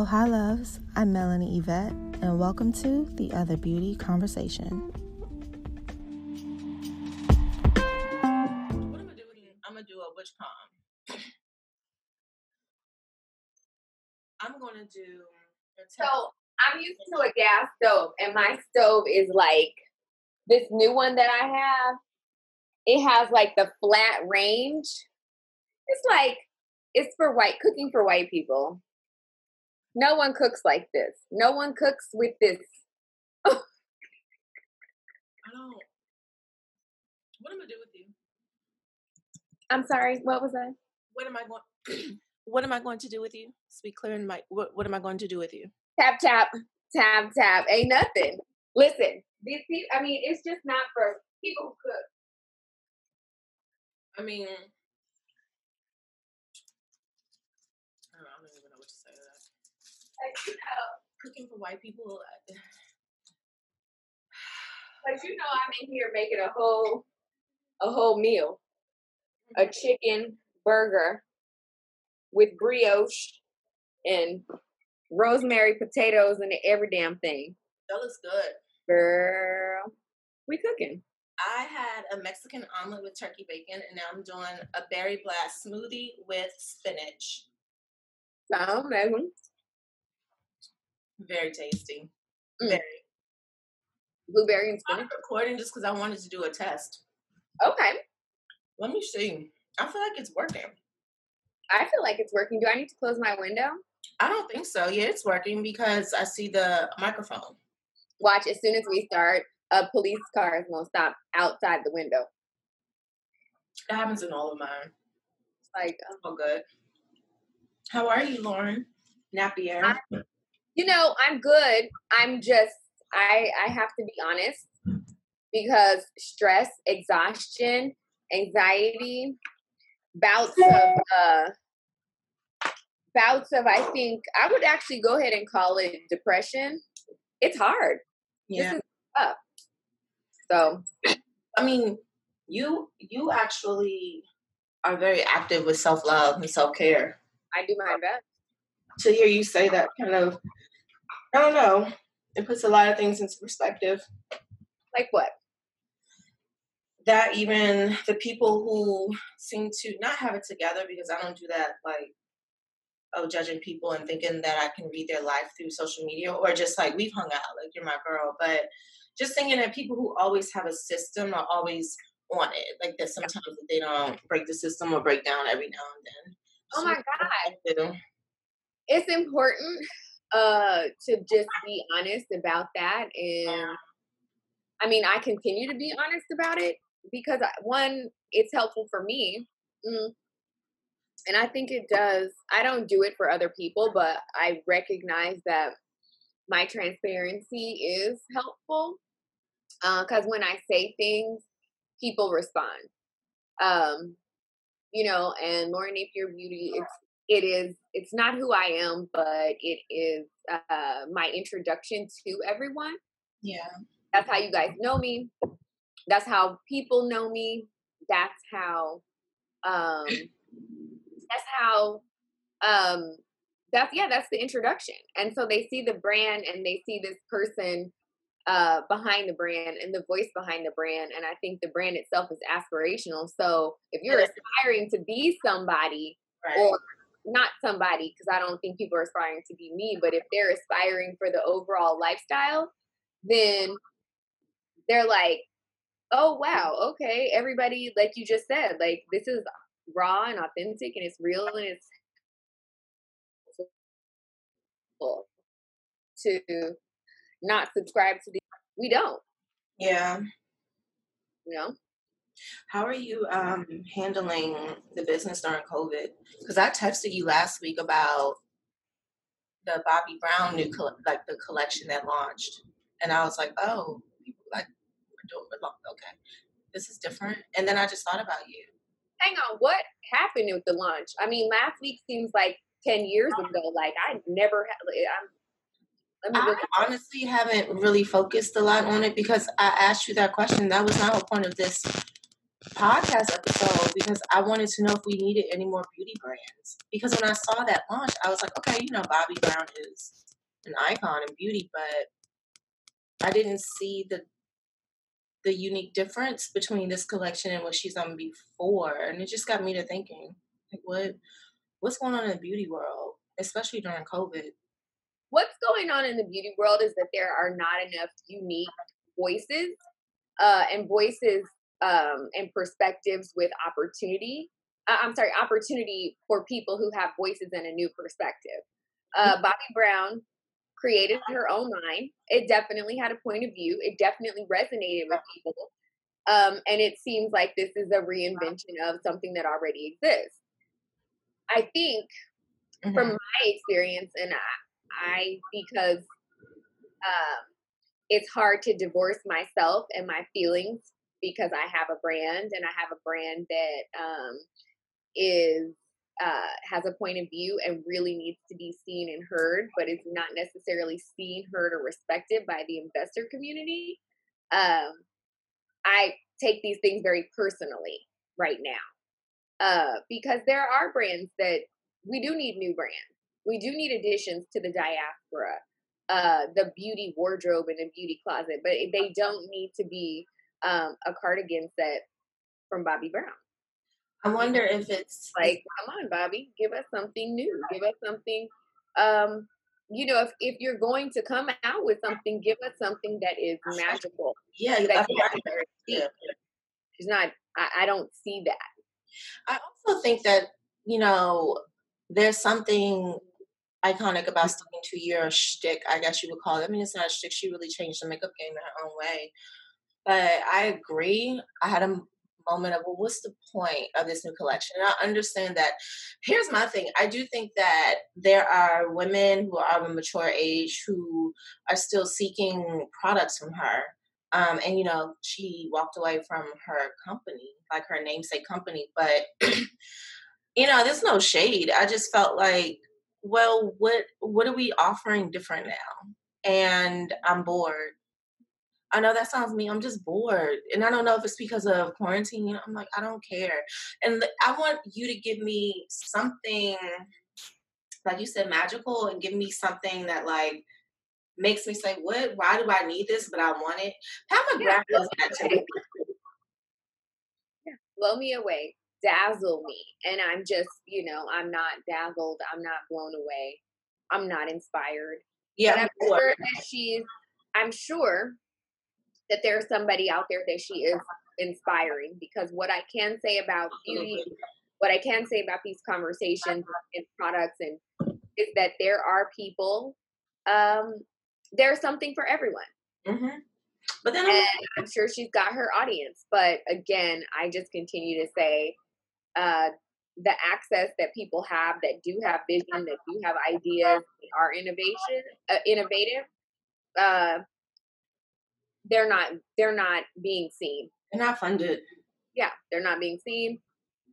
Oh, hi, loves. I'm Melanie Yvette, and welcome to the Other Beauty Conversation. What am I doing? I'm gonna do a witch palm. I'm gonna do. a test. So I'm used to a gas stove, and my stove is like this new one that I have. It has like the flat range. It's like it's for white cooking for white people. No one cooks like this. No one cooks with this. I don't. What am I do with you? I'm sorry. What was that? What am I going? what am I going to do with you? Speak clear in my. What What am I going to do with you? Tap tap tap tap. Ain't nothing. Listen, these people. I mean, it's just not for people who cook. I mean, I don't, I don't even know what to say to that. Like you know, Cooking for white people. Uh, but you know, I'm in here making a whole, a whole meal, a mm-hmm. chicken burger with brioche and rosemary potatoes and every damn thing. That looks good. Girl, we cooking. I had a Mexican omelet with turkey bacon, and now I'm doing a berry blast smoothie with spinach. So amazing. Very tasty. Mm. Very. Blueberry and I'm recording just because I wanted to do a test. Okay, Let me see. I feel like it's working. I feel like it's working. Do I need to close my window? I don't think so. Yeah, it's working because I see the microphone. Watch as soon as we start, a police car is gonna stop outside the window. It happens in all of mine. Like, Oh, good. How are you, Lauren? Napier. I- you know, I'm good. I'm just I I have to be honest because stress, exhaustion, anxiety, bouts of uh bouts of I think I would actually go ahead and call it depression. It's hard. yeah. is tough. So I mean, you you actually are very active with self love and self care. I do my best. To hear you say that kind of, I don't know, it puts a lot of things into perspective. Like what? That even the people who seem to not have it together, because I don't do that, like, of judging people and thinking that I can read their life through social media or just like we've hung out, like you're my girl, but just thinking that people who always have a system are always on it, like that sometimes they don't break the system or break down every now and then. Oh my God. God! It's important uh to just be honest about that and I mean I continue to be honest about it because I- one it's helpful for me. Mm. And I think it does. I don't do it for other people, but I recognize that my transparency is helpful because when I say things, people respond. Um, you know, and Lauren Napier Beauty, it's it is it's not who I am, but it is uh, my introduction to everyone. Yeah. That's how you guys know me. That's how people know me. That's how um that's how um that's yeah, that's the introduction. And so they see the brand and they see this person uh behind the brand and the voice behind the brand and I think the brand itself is aspirational. So if you're aspiring to be somebody Right. or not somebody because I don't think people are aspiring to be me, but if they're aspiring for the overall lifestyle, then they're like, oh wow, okay, everybody, like you just said, like this is raw and authentic and it's real and it's cool to not subscribe to the we don't, yeah. you know. How are you um, handling the business during COVID? Because I texted you last week about the Bobbi Brown new like the collection that launched, and I was like, oh, people like we're doing. Okay, this is different. And then I just thought about you. Hang on, what happened with the launch? I mean, last week seems like ten years ago. Like I never had. I'm. I honestly haven't really focused a lot on it because I asked you that question. That was not the point of this podcast episode because I wanted to know if we needed any more beauty brands. Because when I saw that launch, I was like, okay, you know, Bobbi Brown is an icon in beauty, but I didn't see the the unique difference between this collection and what she's done before, and it just got me to thinking, like, what what's going on in the beauty world, especially during COVID? What's going on in the beauty world is that there are not enough unique voices uh, and voices um, and perspectives with opportunity. Uh, I'm sorry, opportunity for people who have voices and a new perspective. Uh, mm-hmm. Brown created her own line. It definitely had a point of view. It definitely resonated with people. Um, and it seems like this is a reinvention of something that already exists. I think, mm-hmm. from my experience, and I, I because um, it's hard to divorce myself and my feelings because I have a brand and I have a brand that um, is uh, has a point of view and really needs to be seen and heard, but is not necessarily seen, heard, or respected by the investor community. Um, I take these things very personally right now uh, because there are brands that we do need new brands. We do need additions to the diaspora, uh, the beauty wardrobe and the beauty closet, but they don't need to be um, a cardigan set from Bobbi Brown. I wonder if it's like, come on, Bobbi, give us something new. Give us something. Um, you know, if if you're going to come out with something, give us something that is magical. Yeah, that yeah. She's not. I, I don't see that. I also think that you know there's something iconic about sticking to your shtick, I guess you would call it. I mean, it's not a shtick. She really changed the makeup game in her own way. But I agree. I had a moment of, well, what's the point of this new collection? And I understand that. Here's my thing I do think that there are women who are of a mature age who are still seeking products from her. Um, and, you know, she walked away from her company, like her namesake company. But, you know, there's no shade. I just felt like, well, what what are we offering different now? And I'm bored. I know that sounds mean. I'm just bored. And I don't know if it's because of quarantine. I'm like, I don't care. And I want you to give me something, like you said, magical and give me something that, like, makes me say, what? Why do I need this? But I want it. Pat McGrath yeah, does that to me. Yeah. Blow me away. Dazzle me. And I'm just, you know, I'm not dazzled. I'm not blown away. I'm not inspired. Yeah. But I'm sure that she's, I'm sure that there's somebody out there that she is inspiring because what I can say about beauty, what I can say about these conversations and products and is that there are people, um, there's something for everyone. Mm-hmm. But then I'm, I'm sure she's got her audience. But again, I just continue to say uh, the access that people have that do have vision, that do have ideas, are innovation, uh, innovative. Uh, they're not they're not being seen. They're not funded. Yeah, they're not being seen.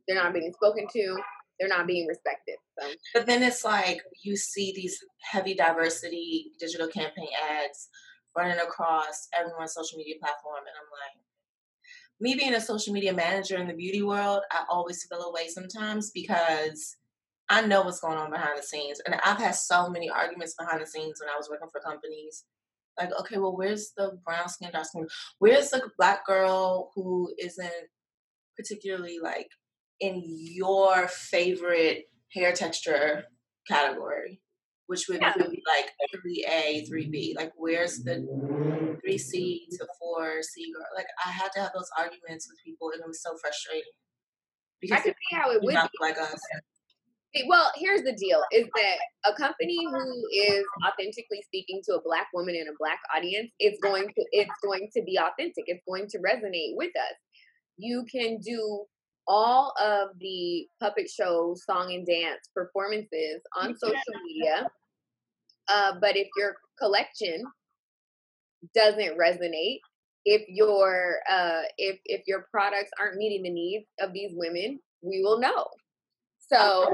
They're not being spoken to. They're not being respected. So. But then it's like you see these heavy diversity digital campaign ads running across everyone's social media platform, and I'm like, me being a social media manager in the beauty world, I always feel away sometimes because I know what's going on behind the scenes. And I've had so many arguments behind the scenes when I was working for companies like, okay, well, where's the brown skin, dark skin? Where's the black girl who isn't particularly like in your favorite hair texture category? Which would, yeah. be like 3A, 3B. Like, where's the 3C to 4C girl? Like, I had to have those arguments with people, and it was so frustrating. Because I could see how it would be. Like us. Well, here's the deal: is that a company who is authentically speaking to a black woman in a black audience is going to it's going to be authentic. It's going to resonate with us. You can do all of the puppet show, song and dance performances on social media, uh, but if your collection doesn't resonate, if your uh, if if your products aren't meeting the needs of these women, we will know. So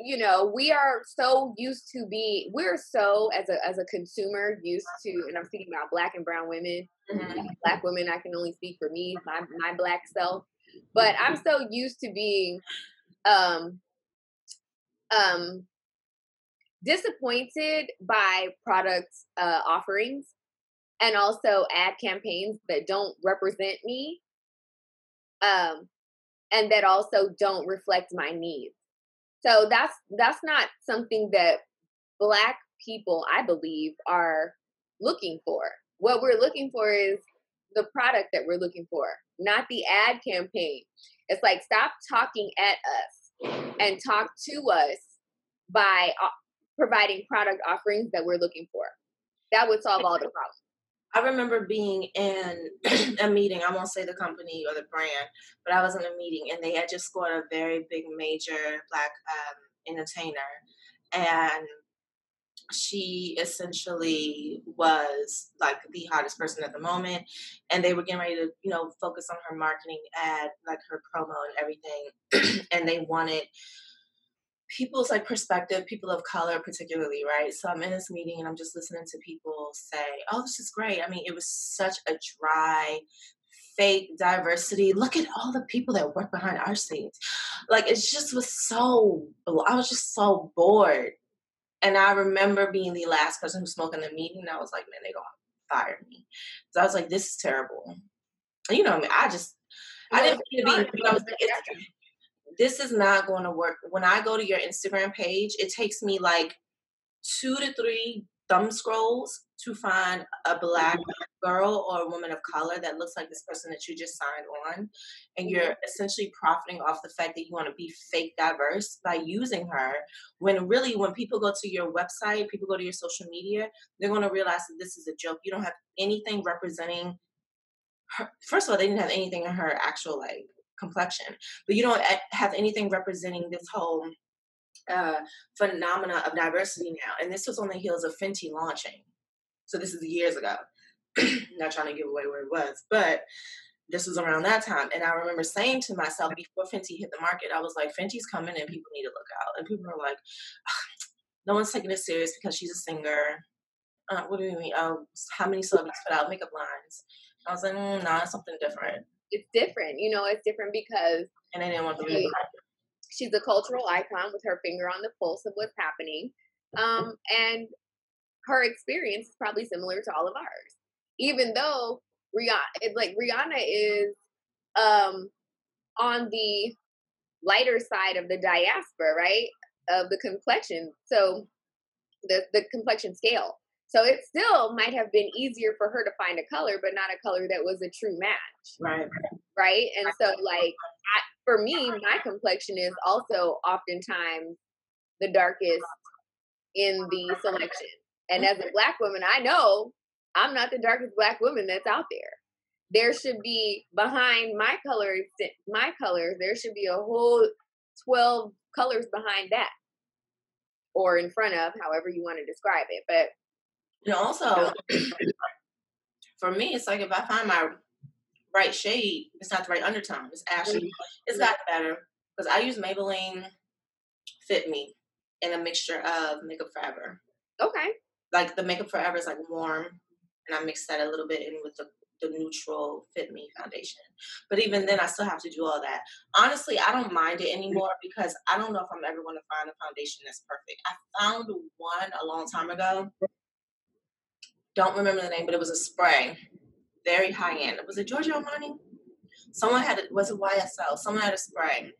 you know we are so used to be we're so as a as a consumer used to and i'm speaking about black and brown women mm-hmm. black women i can only speak for me my my black self But I'm so used to being um um disappointed by product uh, offerings and also ad campaigns that don't represent me um and that also don't reflect my needs so that's that's not something that black people i believe are looking for. What we're looking for is the product that we're looking for not the ad campaign. It's like stop talking at us and talk to us by uh, providing product offerings that we're looking for. That would solve all the problems I remember being in a meeting. I won't say the company or the brand, but I was in a meeting and they had just scored a very big, major black um, entertainer, and she essentially was like the hottest person at the moment and they were getting ready to you know focus on her marketing ad like her promo and everything and they wanted people's like perspective, people of color particularly, right? So I'm in this meeting and I'm just listening to people say, "Oh, this is great." I mean, it was such a dry, fake diversity. Look at all the people that work behind our scenes. Like it just was so. I was just so bored, and I remember being the last person who spoke in the meeting. And I was like, "Man, they gonna fire me." So I was like, "This is terrible." You know, I mean, I just. I didn't mean to be, I was like, it's, this is not going to work. When I go to your Instagram page, it takes me like two to three thumb scrolls to find a black mm-hmm. girl or a woman of color that looks like this person that you just signed on. And mm-hmm. you're essentially profiting off the fact that you want to be fake diverse by using her. When really, when people go to your website, people go to your social media, they're going to realize that this is a joke. You don't have anything representing her. First of all, they didn't have anything in her actual like complexion. But you don't have anything representing this whole uh, phenomena of diversity now. And this was on the heels of Fenty launching. So this is years ago. Not trying to give away where it was, but this was around that time. And I remember saying to myself before Fenty hit the market, I was like, Fenty's coming and people need to look out. And people were like, no one's taking this serious because she's a singer. Uh, what do you mean? Oh, how many celebrities put out makeup lines? I was like, mm, nah, something different it's different. You know, it's different because and I didn't want to she, she's a cultural icon with her finger on the pulse of what's happening. Um, and her experience is probably similar to all of ours. Even though Rihanna like Rihanna is um on the lighter side of the diaspora, right? Of the complexion. So the the complexion scale. So it still might have been easier for her to find a color, but not a color that was a true match. Right. Right. And so, like, I, for me, my complexion is also oftentimes the darkest in the selection. And as a black woman, I know I'm not the darkest black woman that's out there. There should be behind my color, my colors, there should be a whole 12 colors behind that or in front of, however you want to describe it. But and also, for me, it's like if I find my right shade, it's not the right undertone. It's actually, mm-hmm. it's gotten better because I use Maybelline Fit Me in a mixture of Makeup Forever. Okay. Like the Makeup Forever is like warm, and I mix that a little bit in with the the neutral fit me foundation. But even then, I still have to do all that. Honestly, I don't mind it anymore because I don't know if I'm ever going to find a foundation that's perfect. I found one a long time ago don't remember the name, but it was a spray, very high end. Was it Giorgio Armani? Someone had it. Was it YSL? Someone had a spray.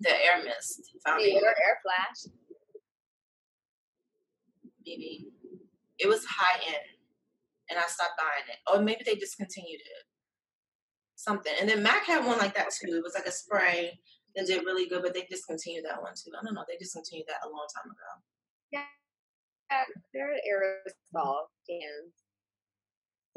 The air mist foundation. The air flash. Maybe it was high end, and I stopped buying it. Or maybe they discontinued it. Something. And then Mac had one like that too. It was like a spray that did really good, but they discontinued that one too. I don't know. They discontinued that a long time ago. Yeah, they're aerosol cans.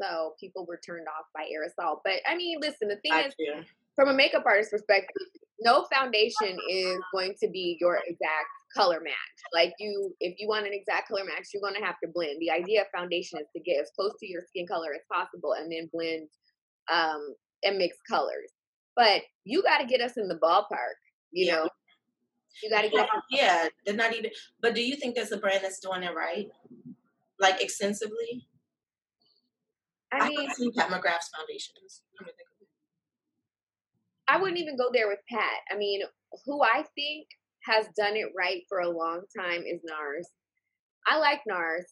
So people were turned off by aerosol. But I mean, listen, the thing I is, do. from a makeup artist perspective, no foundation is going to be your exact color match. Like you, if you want an exact color match, you're going to have to blend. The idea of foundation is to get as close to your skin color as possible and then blend um, and mix colors. But you got to get us in the ballpark, you yeah. know. You got to get. Yeah, they're not even. But do you think there's a brand that's doing it right, like extensively? I, I mean, Pat McGrath's foundations. I wouldn't even go there with Pat. I mean, who I think has done it right for a long time is NARS. I like NARS.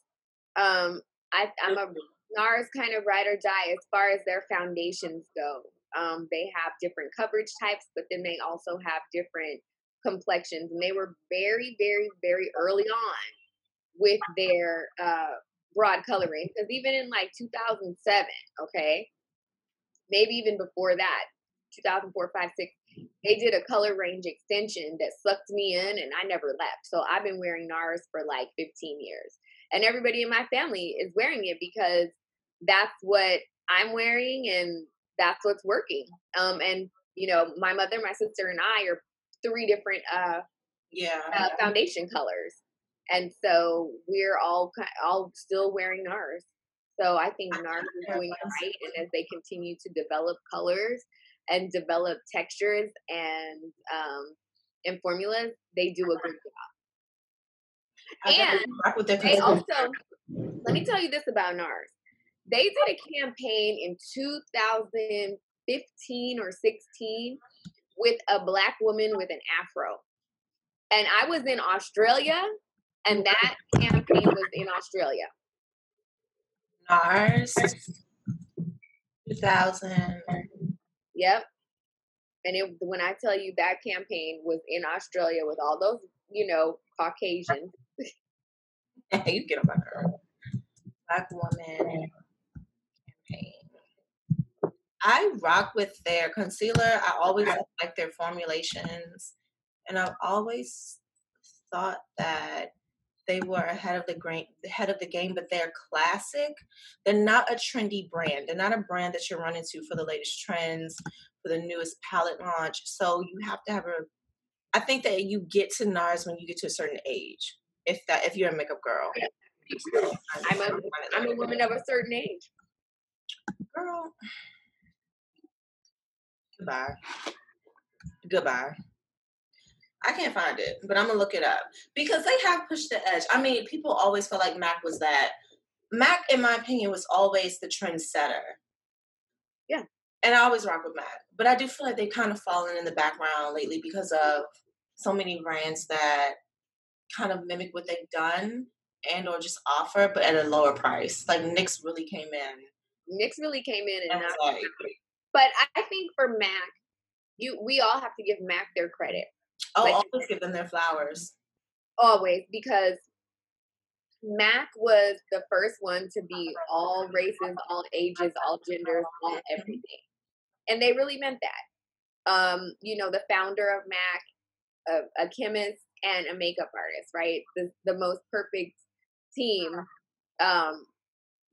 Um, I, I'm a NARS kind of ride or die as far as their foundations go. Um, they have different coverage types, but then they also have different complexions. And they were very, very, very early on with their uh, broad coloring. Because even in like 2007, okay, maybe even before that, 2004, 5, 6, they did a color range extension that sucked me in and I never left. So I've been wearing NARS for like 15 years. And everybody in my family is wearing it because that's what I'm wearing and that's what's working. Um, and you know, my mother, my sister, and I are three different uh, yeah uh, foundation colors, and so we're all all still wearing NARS. So I think NARS is doing it right, and as they continue to develop colors and develop textures and um, and formulas, they do a good job. And they also, let me tell you this about NARS. They did a campaign in 2015 or 16 with a black woman with an afro. And I was in Australia, and mm-hmm. that campaign was in Australia. NARS 2000. Yep. And it, when I tell you that campaign was in Australia with all those, you know, Caucasians. you get on my girl. Black woman I rock with their concealer. I always like their formulations, and I've always thought that they were ahead of the grain, ahead of the game. But they're classic. They're not a trendy brand. They're not a brand that you're running to for the latest trends, for the newest palette launch. So you have to have a. I think that you get to NARS when you get to a certain age. If that, if you're a makeup girl, I'm a, I'm a woman of a certain age. Girl, Goodbye. Goodbye. I can't find it, but I'm gonna look it up because they have pushed the edge. I mean, people always felt like Mac was that. Mac, in my opinion, was always the trendsetter. Yeah. And I always rock with Mac, but I do feel like they've kind of fallen in the background lately because of so many brands that kind of mimic what they've done and or just offer, but at a lower price. Like NYX really came in. NYX really came in and, and not like, but I think for Mac, you we all have to give Mac their credit. Oh, like, always give them their flowers. Always, because Mac was the first one to be all races, all ages, all genders, all everything. And they really meant that. Um, you know, the founder of Mac, a, a chemist and a makeup artist, right? The the most perfect team um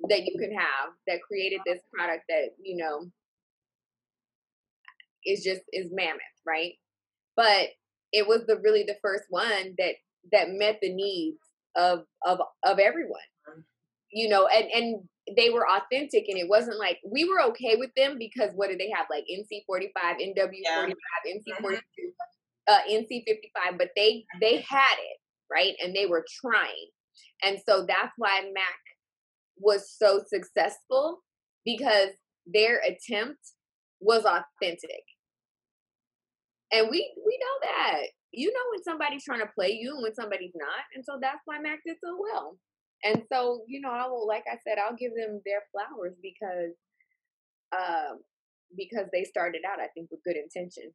that you could have that created this product that, you know, is just is mammoth, right? But it was the really the first one that that met the needs of of of everyone. You know, and and they were authentic and it wasn't like we were okay with them because what did they have like NC45, NW45, NC42, uh NC55, but they they had it, right? And they were trying. And so that's why Mac was so successful because their attempt was authentic. And we we know that. You know when somebody's trying to play you and when somebody's not. And so that's why Mac did so well. And so, you know, I will like I said, I'll give them their flowers because um because they started out, I think, with good intention.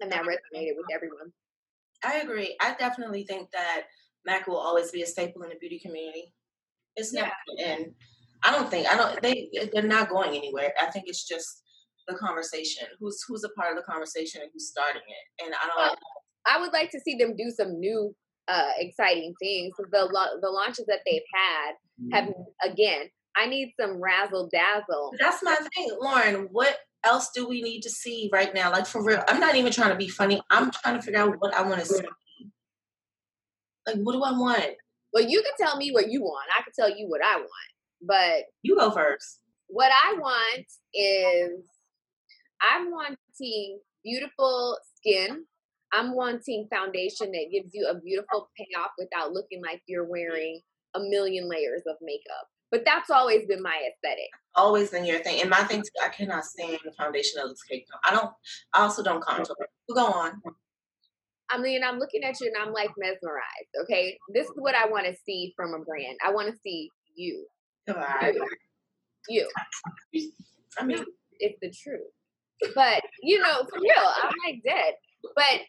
And that resonated with everyone. I agree. I definitely think that Mac will always be a staple in the beauty community. It's never yeah. and I don't think I don't they they're not going anywhere. I think it's just the conversation? Who's who's a part of the conversation and who's starting it? And I don't. Well, I would like to see them do some new uh, exciting things. The the launches that they've had have mm-hmm. again. I need some razzle dazzle. That's my thing, Lauren. What else do we need to see right now? Like for real, I'm not even trying to be funny. I'm trying to figure out what I want to see. Like, what do I want? Well, you can tell me what you want. I can tell you what I want. But you go first. What I want is I'm wanting beautiful skin. I'm wanting foundation that gives you a beautiful payoff without looking like you're wearing a million layers of makeup. But that's always been my aesthetic. Always been your thing. And my thing, too, I cannot stand the foundation of this cake. I don't, I also don't contour. Go on. I mean, I'm looking at you and I'm like mesmerized. Okay, this is what I want to see from a brand. I want to see you. Goodbye. You. I mean, it's the truth. But you know, for real, I'm like dead. But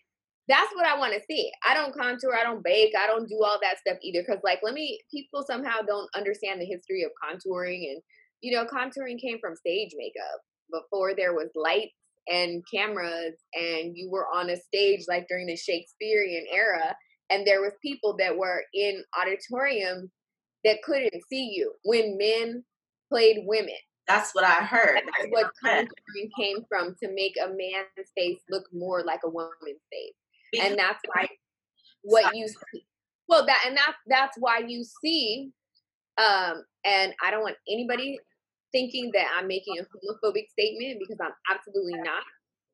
that's what I want to see. I don't contour, I don't bake, I don't do all that stuff either. Cause like, let me, people somehow don't understand the history of contouring. And, you know, contouring came from stage makeup before there was lights and cameras and you were on a stage like during the Shakespearean era. And there was people that were in auditoriums that couldn't see you when men played women. That's what I heard. That's what contouring came from to make a man's face look more like a woman's face. And that's why what you see well that and that's that's why you see um and i don't want anybody thinking that i'm making a homophobic statement because i'm absolutely not.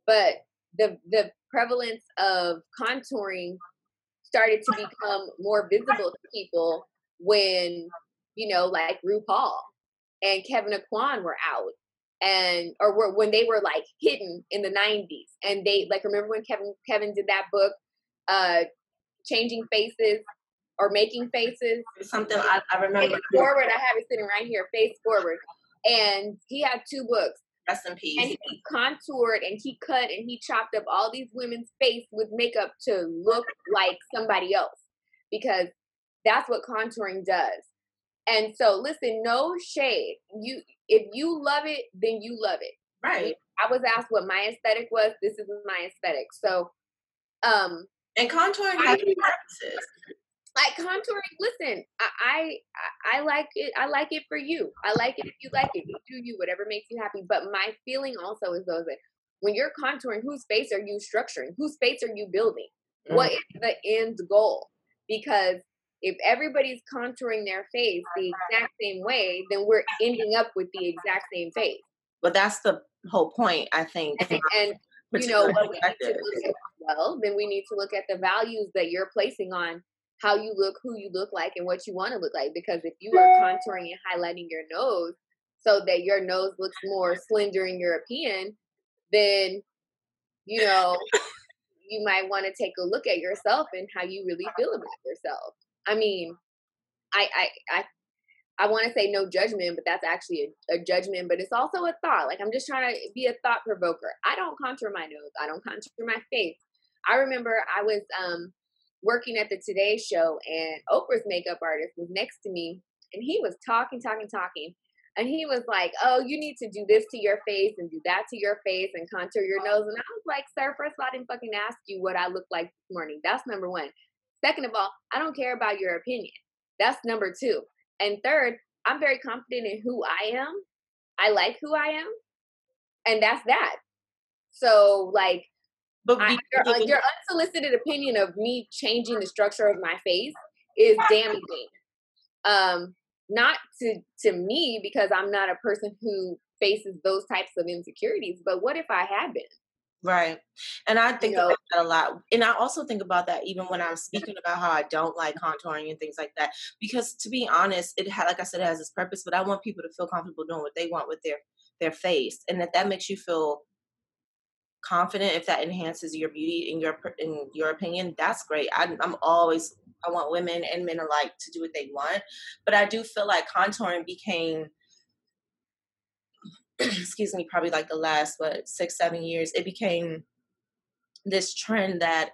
But the the prevalence of contouring started to become more visible to people when you know like RuPaul and Kevyn Aucoin were out and or were, when they were like hidden in the 90s and they like remember when Kevyn Kevyn did that book uh changing faces or making faces? Something i, I remember. Forward i have it sitting right here face forward and he had two books. Rest in peace. And he contoured and he cut and he chopped up all these women's face with makeup to look like somebody else because that's what contouring does and so listen, no shade. You if you love it, then you love it. Right. I was asked what my aesthetic was. This is my aesthetic. So um and contouring has purposes. Like contouring, listen, I, I I like it. I like it for you. I like it if you like it. You do you, whatever makes you happy. But my feeling also is those that when you're contouring, whose face are you structuring? Whose face are you building? Mm. What is the end goal? Because if everybody's contouring their face the exact same way, then we're ending up with the exact same face. But that's the whole point, I think. And, and you know what we need to look at well, then we need to look at the values that you're placing on how you look, who you look like, and what you want to look like. Because if you are contouring and highlighting your nose so that your nose looks more slender and European, then you know you might want to take a look at yourself and how you really feel about yourself. I mean, I I I I want to say no judgment, but that's actually a, a, judgment. But it's also a thought. Like I'm just trying to be a thought provoker. I don't contour my nose. I don't contour my face. I remember I was um, working at the Today Show, and Oprah's makeup artist was next to me, and he was talking, talking, talking, and he was like, "Oh, you need to do this to your face and do that to your face and contour your nose." And I was like, "Sir, first of all, I didn't fucking ask you what I look like this morning. That's number one. Second of all, I don't care about your opinion. That's number two. And third, I'm very confident in who I am. I like who I am. And that's that. So, like, but I, your, your unsolicited opinion of me changing the structure of my face is damaging. Um, not to to me because I'm not a person who faces those types of insecurities. But what if I had been? Right. And I think you know, about that a lot. And I also think about that even when I'm speaking about how I don't like contouring and things like that. Because to be honest, it like I said, it has its purpose, but I want people to feel comfortable doing what they want with their their face. And that that makes you feel confident if that enhances your beauty in your in your opinion that's great I, i'm always i want women and men alike to do what they want but i do feel like contouring became excuse me, probably like the last what six, seven years, it became this trend that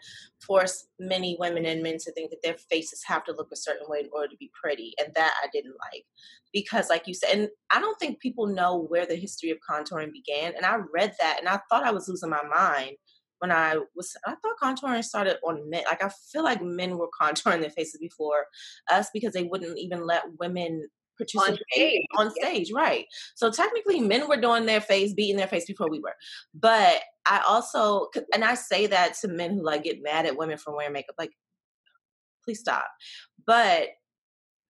forced many women and men to think that their faces have to look a certain way in order to be pretty. And that I didn't like. Because like you said, and I don't think people know where the history of contouring began. And I read that and I thought I was losing my mind when I was I thought contouring started on men. Like I feel like men were contouring their faces before us because they wouldn't even let women participate on stage, on stage right? So technically, men were doing their face, beating their face before we were. But I also, and I say that to men who like get mad at women for wearing makeup, like, please stop. But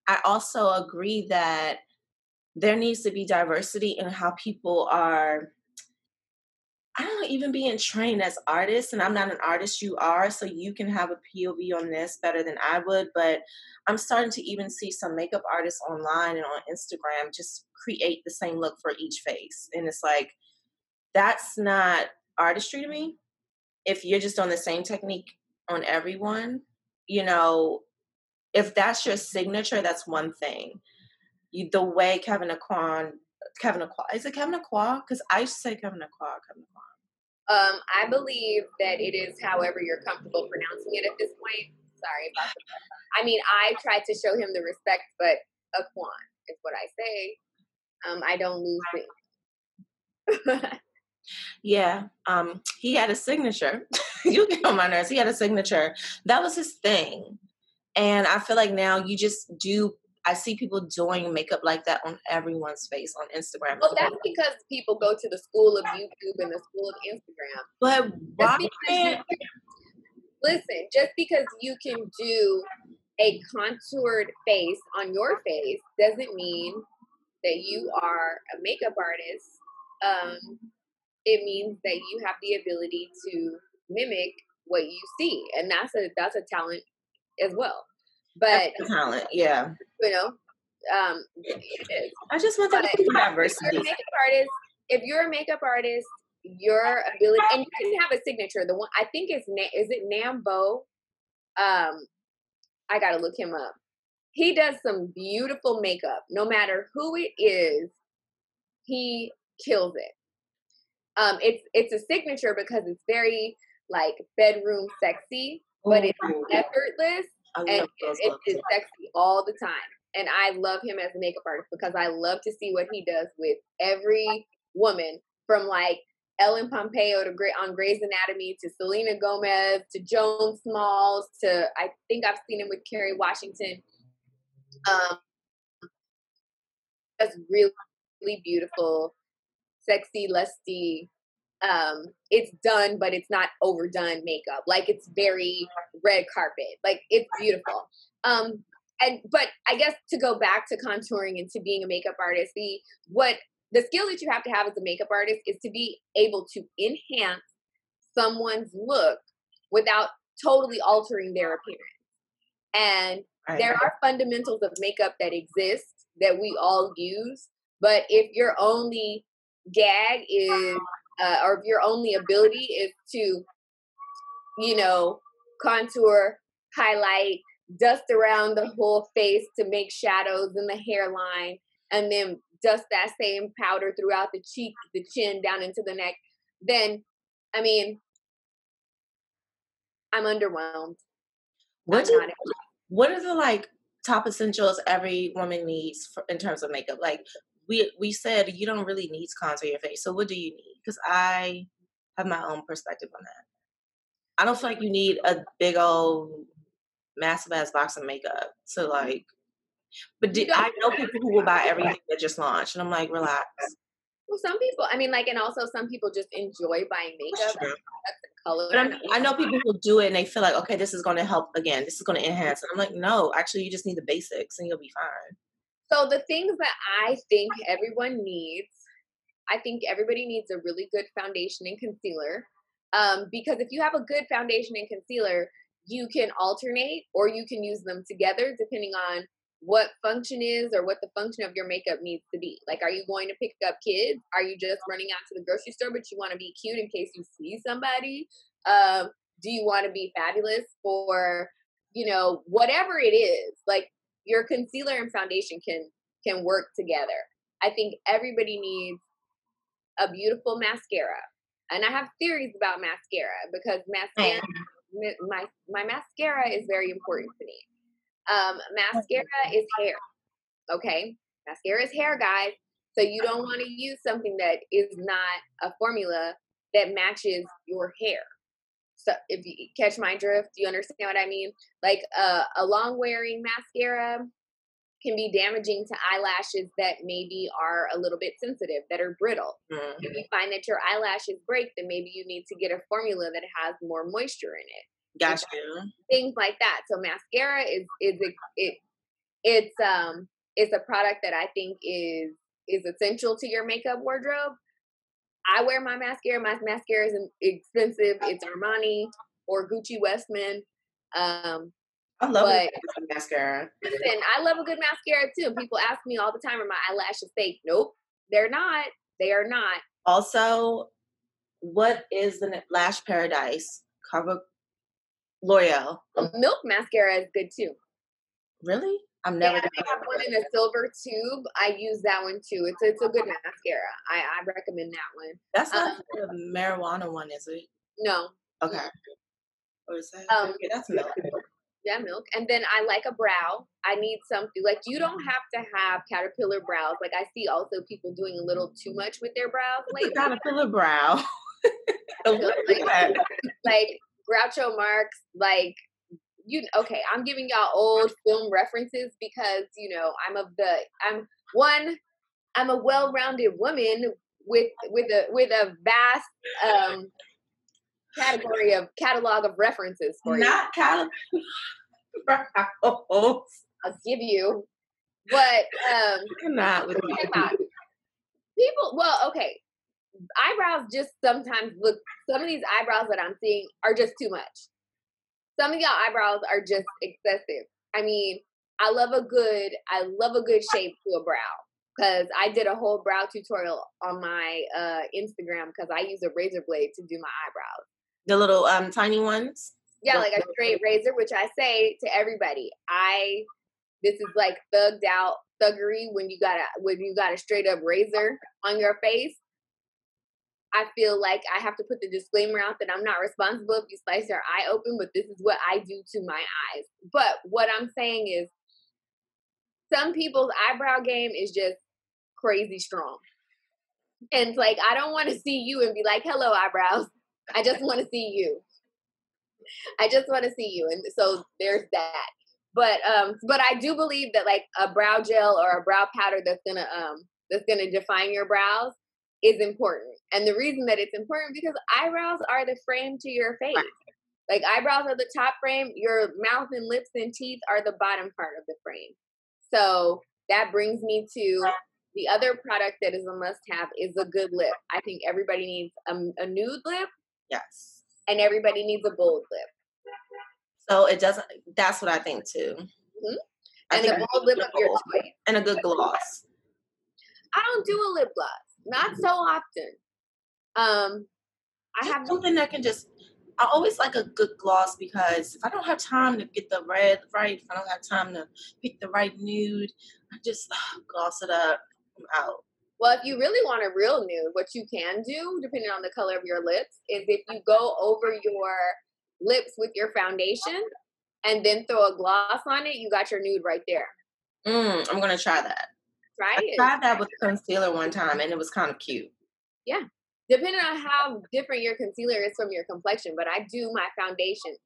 I also agree that there needs to be diversity in how people are I don't even being trained as artists, and I'm not an artist, you are, so you can have a POV on this better than I would. But I'm starting to even see some makeup artists online and on Instagram just create the same look for each face. And it's like, that's not artistry to me. If you're just on the same technique on everyone, you know, if that's your signature, that's one thing. You, the way Kevyn Aucoin Kevyn Aucoin. Is it Kevin Aucoin? Because I say Kevin Aucoin. Kevyn Aucoin. Um, I believe that it is however you're comfortable pronouncing it at this point. Sorry about that. I mean, I tried to show him the respect, but Aucoin is what I say. Um, I don't lose things. yeah, um, he had a signature. you get on my nerves. He had a signature. That was his thing. And I feel like now you just do I see people doing makeup like that on everyone's face on Instagram. Well, that's because people go to the school of YouTube and the school of Instagram. But why? Listen, just because you can do a contoured face on your face doesn't mean that you are a makeup artist. Um, it means that you have the ability to mimic what you see, and that's a that's a talent as well. But talent, yeah. You know, um. I just want that diversity. If you're a makeup artist, if you're a makeup artist, your ability, and you can have a signature. The one I think is is it Nambo. Um, I gotta look him up. He does some beautiful makeup. No matter who it is, he kills it. Um, it's it's a signature because it's very like bedroom sexy, but it's effortless and it, it is sexy all the time. And I love him as a makeup artist because I love to see what he does with every woman from like Ellen Pompeo to on Grey's Anatomy to Selena Gomez to Joan Smalls to I think I've seen him with Kerry Washington. Um, that's really, really beautiful, sexy, lusty um it's done but it's not overdone makeup. Like it's very red carpet. Like it's beautiful. Um and but i guess to go back to contouring and to being a makeup artist the what the skill that you have to have as a makeup artist is to be able to enhance someone's look without totally altering their appearance. And right. there are fundamentals of makeup that exist that we all use but if your only gag is uh, or if your only ability is to, you know, contour, highlight, dust around the whole face to make shadows in the hairline, and then dust that same powder throughout the cheek, the chin, down into the neck, then, I mean, I'm underwhelmed. What, do, what are the like top essentials every woman needs for, in terms of makeup? Like, we we said you don't really need to contour your face. So what do you need? Because I have my own perspective on that. I don't feel like you need a big old massive ass box of makeup to like. But I know people who will buy everything that just launched, and I'm like, relax. Well, some people, I mean, like, and also some people just enjoy buying makeup. color. But I'm, i know people who do it and they feel like, okay, this is going to help again. This is going to enhance. And I'm like, no, actually, you just need the basics and you'll be fine. So the things that I think everyone needs, I think everybody needs a really good foundation and concealer. Um, because if you have a good foundation and concealer, you can alternate or you can use them together depending on what function is or what the function of your makeup needs to be. Like, are you going to pick up kids? Are you just running out to the grocery store, but you want to be cute in case you see somebody? Um, do you want to be fabulous for, you know, whatever it is? Like, your concealer and foundation can can work together. I think everybody needs a beautiful mascara. And I have theories about mascara because mascara my my mascara is very important to me. Um, mascara is hair. Okay? Mascara is hair, guys. So you don't want to use something that is not a formula that matches your hair so if you catch my drift, do you understand what I mean? Like uh, a long wearing mascara can be damaging to eyelashes that maybe are a little bit sensitive, that are brittle. Mm-hmm. If you find that your eyelashes break, then maybe you need to get a formula that has more moisture in it. Gotcha. Things like that. So mascara is is it, it it's um it's a product that I think is is essential to your makeup wardrobe. I wear my mascara. My mascara is expensive. It's Armani or Gucci Westman. Um, I love but, mascara. Listen, I love a good mascara too. People ask me all the time, "Are my eyelashes fake?" Nope, they're not. They are not. Also, what is the Lash Paradise cover? L'Oreal. Milk mascara is good too. Really? I'm never. Yeah, I have one in a silver tube. I use that one too. It's it's a good mascara. I I recommend that one. That's not um, the marijuana one, is it? No. Okay. Or is that? Um, okay, that's milk. Yeah, milk. And then I like a brow. I need something like you don't have to have caterpillar brows. Like I see also people doing a little too much with their brows lately. Caterpillar brow. like, like Groucho Marx, like you okay, I'm giving y'all old film references because, you know, I'm of the I'm one, I'm a well-rounded woman with with a with a vast um category of catalog of references for you. Not catalog. I'll give you. But um not with people well, okay. Eyebrows just sometimes look some of these eyebrows that I'm seeing are just too much. Some of y'all eyebrows are just excessive. I mean, I love a good I love a good shape to a brow because I did a whole brow tutorial on my uh, Instagram because I use a razor blade to do my eyebrows. The little um tiny ones. Yeah, like a straight razor, which I say to everybody. I this is like thugged out thuggery when you got a when you got a straight up razor on your face. I feel like I have to put the disclaimer out that I'm not responsible if you slice your eye open, but this is what I do to my eyes. But what I'm saying is some people's eyebrow game is just crazy strong. And it's like I don't want to see you and be like, "Hello eyebrows." I just want to see you. I just want to see you. And so there's that. But um but I do believe that like a brow gel or a brow powder that's to um that's to define your brows is important. And the reason that it's important because eyebrows are the frame to your face. Like eyebrows are the top frame, your mouth and lips and teeth are the bottom part of the frame. So that brings me to the other product that is a must have is a good lip. I think everybody needs a, a nude lip. Yes. And everybody needs a bold lip. So it doesn't, that's what I think too. Mm-hmm. And the bold lip of your choice. And a good gloss. I don't do a lip gloss. Not so often. Um, I have something that can just. I always like a good gloss because if I don't have time to get the red right, if I don't have time to pick the right nude, I just gloss it up. I'm out. Well, if you really want a real nude, what you can do, depending on the color of your lips, is if you go over your lips with your foundation and then throw a gloss on it, you got your nude right there. Mm, I'm gonna try that. Try I tried that with concealer one time and it was kind of cute. Yeah. Depending on how different your concealer is from your complexion, but I do my foundation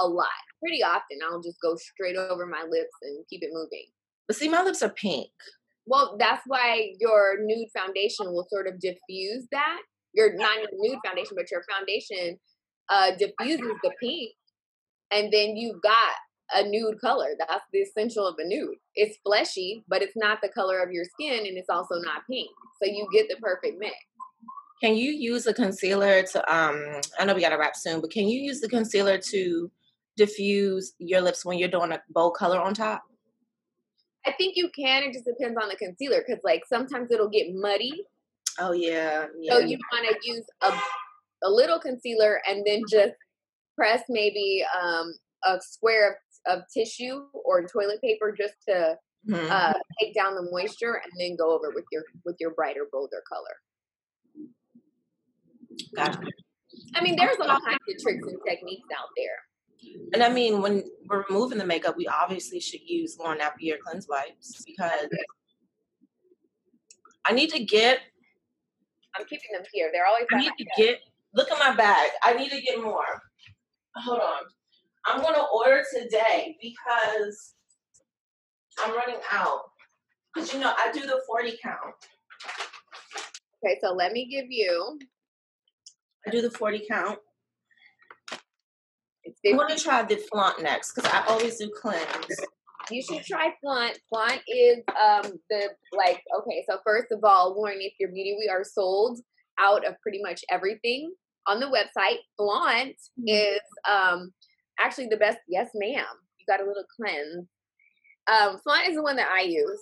a lot. Pretty often I'll just go straight over my lips and keep it moving. But see, my lips are pink. Well, that's why your nude foundation will sort of diffuse that. Your not your nude foundation, but your foundation uh diffuses the pink. And then you've got a nude color. That's the essential of a nude. It's fleshy, but it's not the color of your skin and it's also not pink. So you get the perfect mix. Can you use a concealer to um I know we gotta wrap soon, but can you use the concealer to diffuse your lips when you're doing a bold color on top? I think you can. It just depends on the concealer because like sometimes it'll get muddy. Oh yeah. yeah. So you want to use a a little concealer and then just press maybe um, a square of of tissue or toilet paper just to mm-hmm. uh, take down the moisture and then go over with your with your brighter bolder color gotcha. I mean there's all kinds of tricks and techniques out there. And i mean when we're removing the makeup we obviously should use Lauren Napier cleanse wipes because i need to get i'm keeping them here. They're always i need to get look at my bag. I need to get more. Hold on. I'm going to order today because I'm running out. Because, you know, I do the 40 count. Okay, so let me give you. I do the 40 count. I'm going to try the flaunt next because I always do cleanse. You should try flaunt. Flaunt is um the like okay. So first of all, warning: if your beauty we are sold, out of pretty much everything on the website. Flaunt mm-hmm. is um actually the best. Yes, ma'am. You got a little cleanse. Um, Flaunt is the one that I use.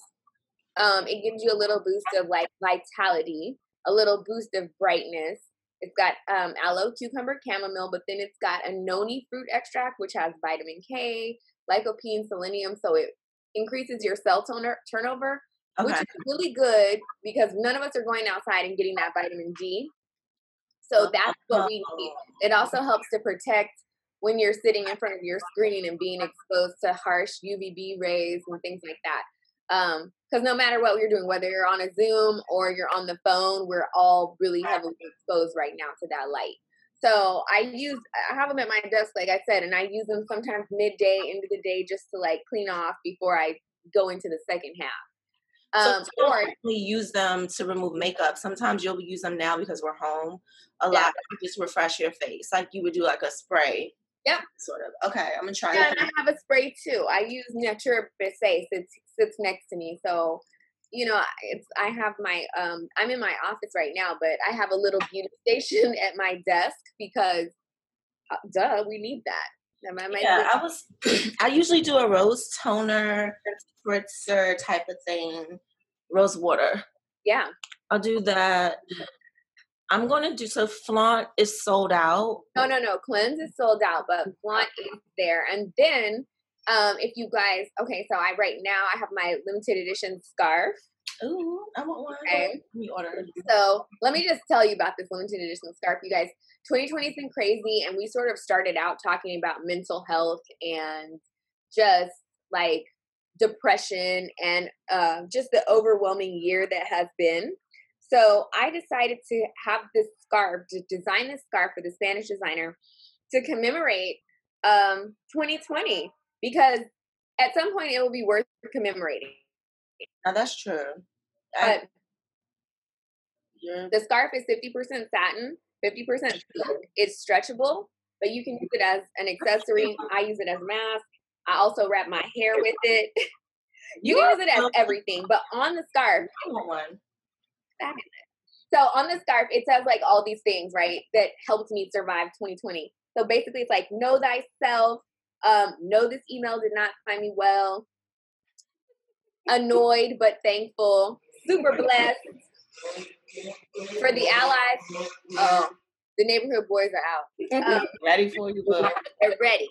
Um, it gives you a little boost of like vitality, a little boost of brightness. It's got um, aloe, cucumber, chamomile, but then it's got a noni fruit extract, which has vitamin K, lycopene, selenium, so it increases your cell toner turnover, okay. which is really good because none of us are going outside and getting that vitamin D. So that's what we need. It also helps to protect when you're sitting in front of your screen and being exposed to harsh UVB rays and things like that. Because no matter what you're doing, whether you're on a Zoom or you're on the phone, we're all really heavily exposed right now to that light. So I use, I have them at my desk, like I said, and I use them sometimes midday into the day just to like clean off before I go into the second half. Um, so or use them to remove makeup. Sometimes you'll use them now because we're home. A yeah. lot just refresh your face, like you would do like a spray. Yep. Sort of. Okay, I'm gonna try. Yeah, and I have a spray too. I use Nature Base. It sits next to me, so you know, it's I have my um I'm in my office right now, but I have a little beauty station at my desk because uh, duh, we need that. Am I yeah, I was I usually do a rose toner spritzer type of thing. Rose water. Yeah. I'll do that. I'm gonna do so flaunt is sold out. No, no, no. Cleanse is sold out, but flaunt is there. And then um, if you guys, okay, so I right now I have my limited edition scarf. Ooh, I want one. Okay. Let me order. So let me just tell you about this limited edition scarf, you guys. 2020 has been crazy, and we sort of started out talking about mental health and just like depression and uh, just the overwhelming year that has been. So I decided to have this scarf, to design this scarf for the Spanish designer to commemorate um, 2020 because at some point it will be worth commemorating. Now that's true. I, the scarf is 50% satin, 50% silk. It's stretchable, but you can use it as an accessory. I use it as a mask. I also wrap my hair with it. you can use it as everything, but on the scarf, one. So on the scarf, it says like all these things, right, that helped me survive 2020. So basically, it's like know thyself, um, no, this email did not find me well. Annoyed but thankful. Super blessed. For the allies, oh, the neighborhood boys are out. Um, ready for you, but they're ready.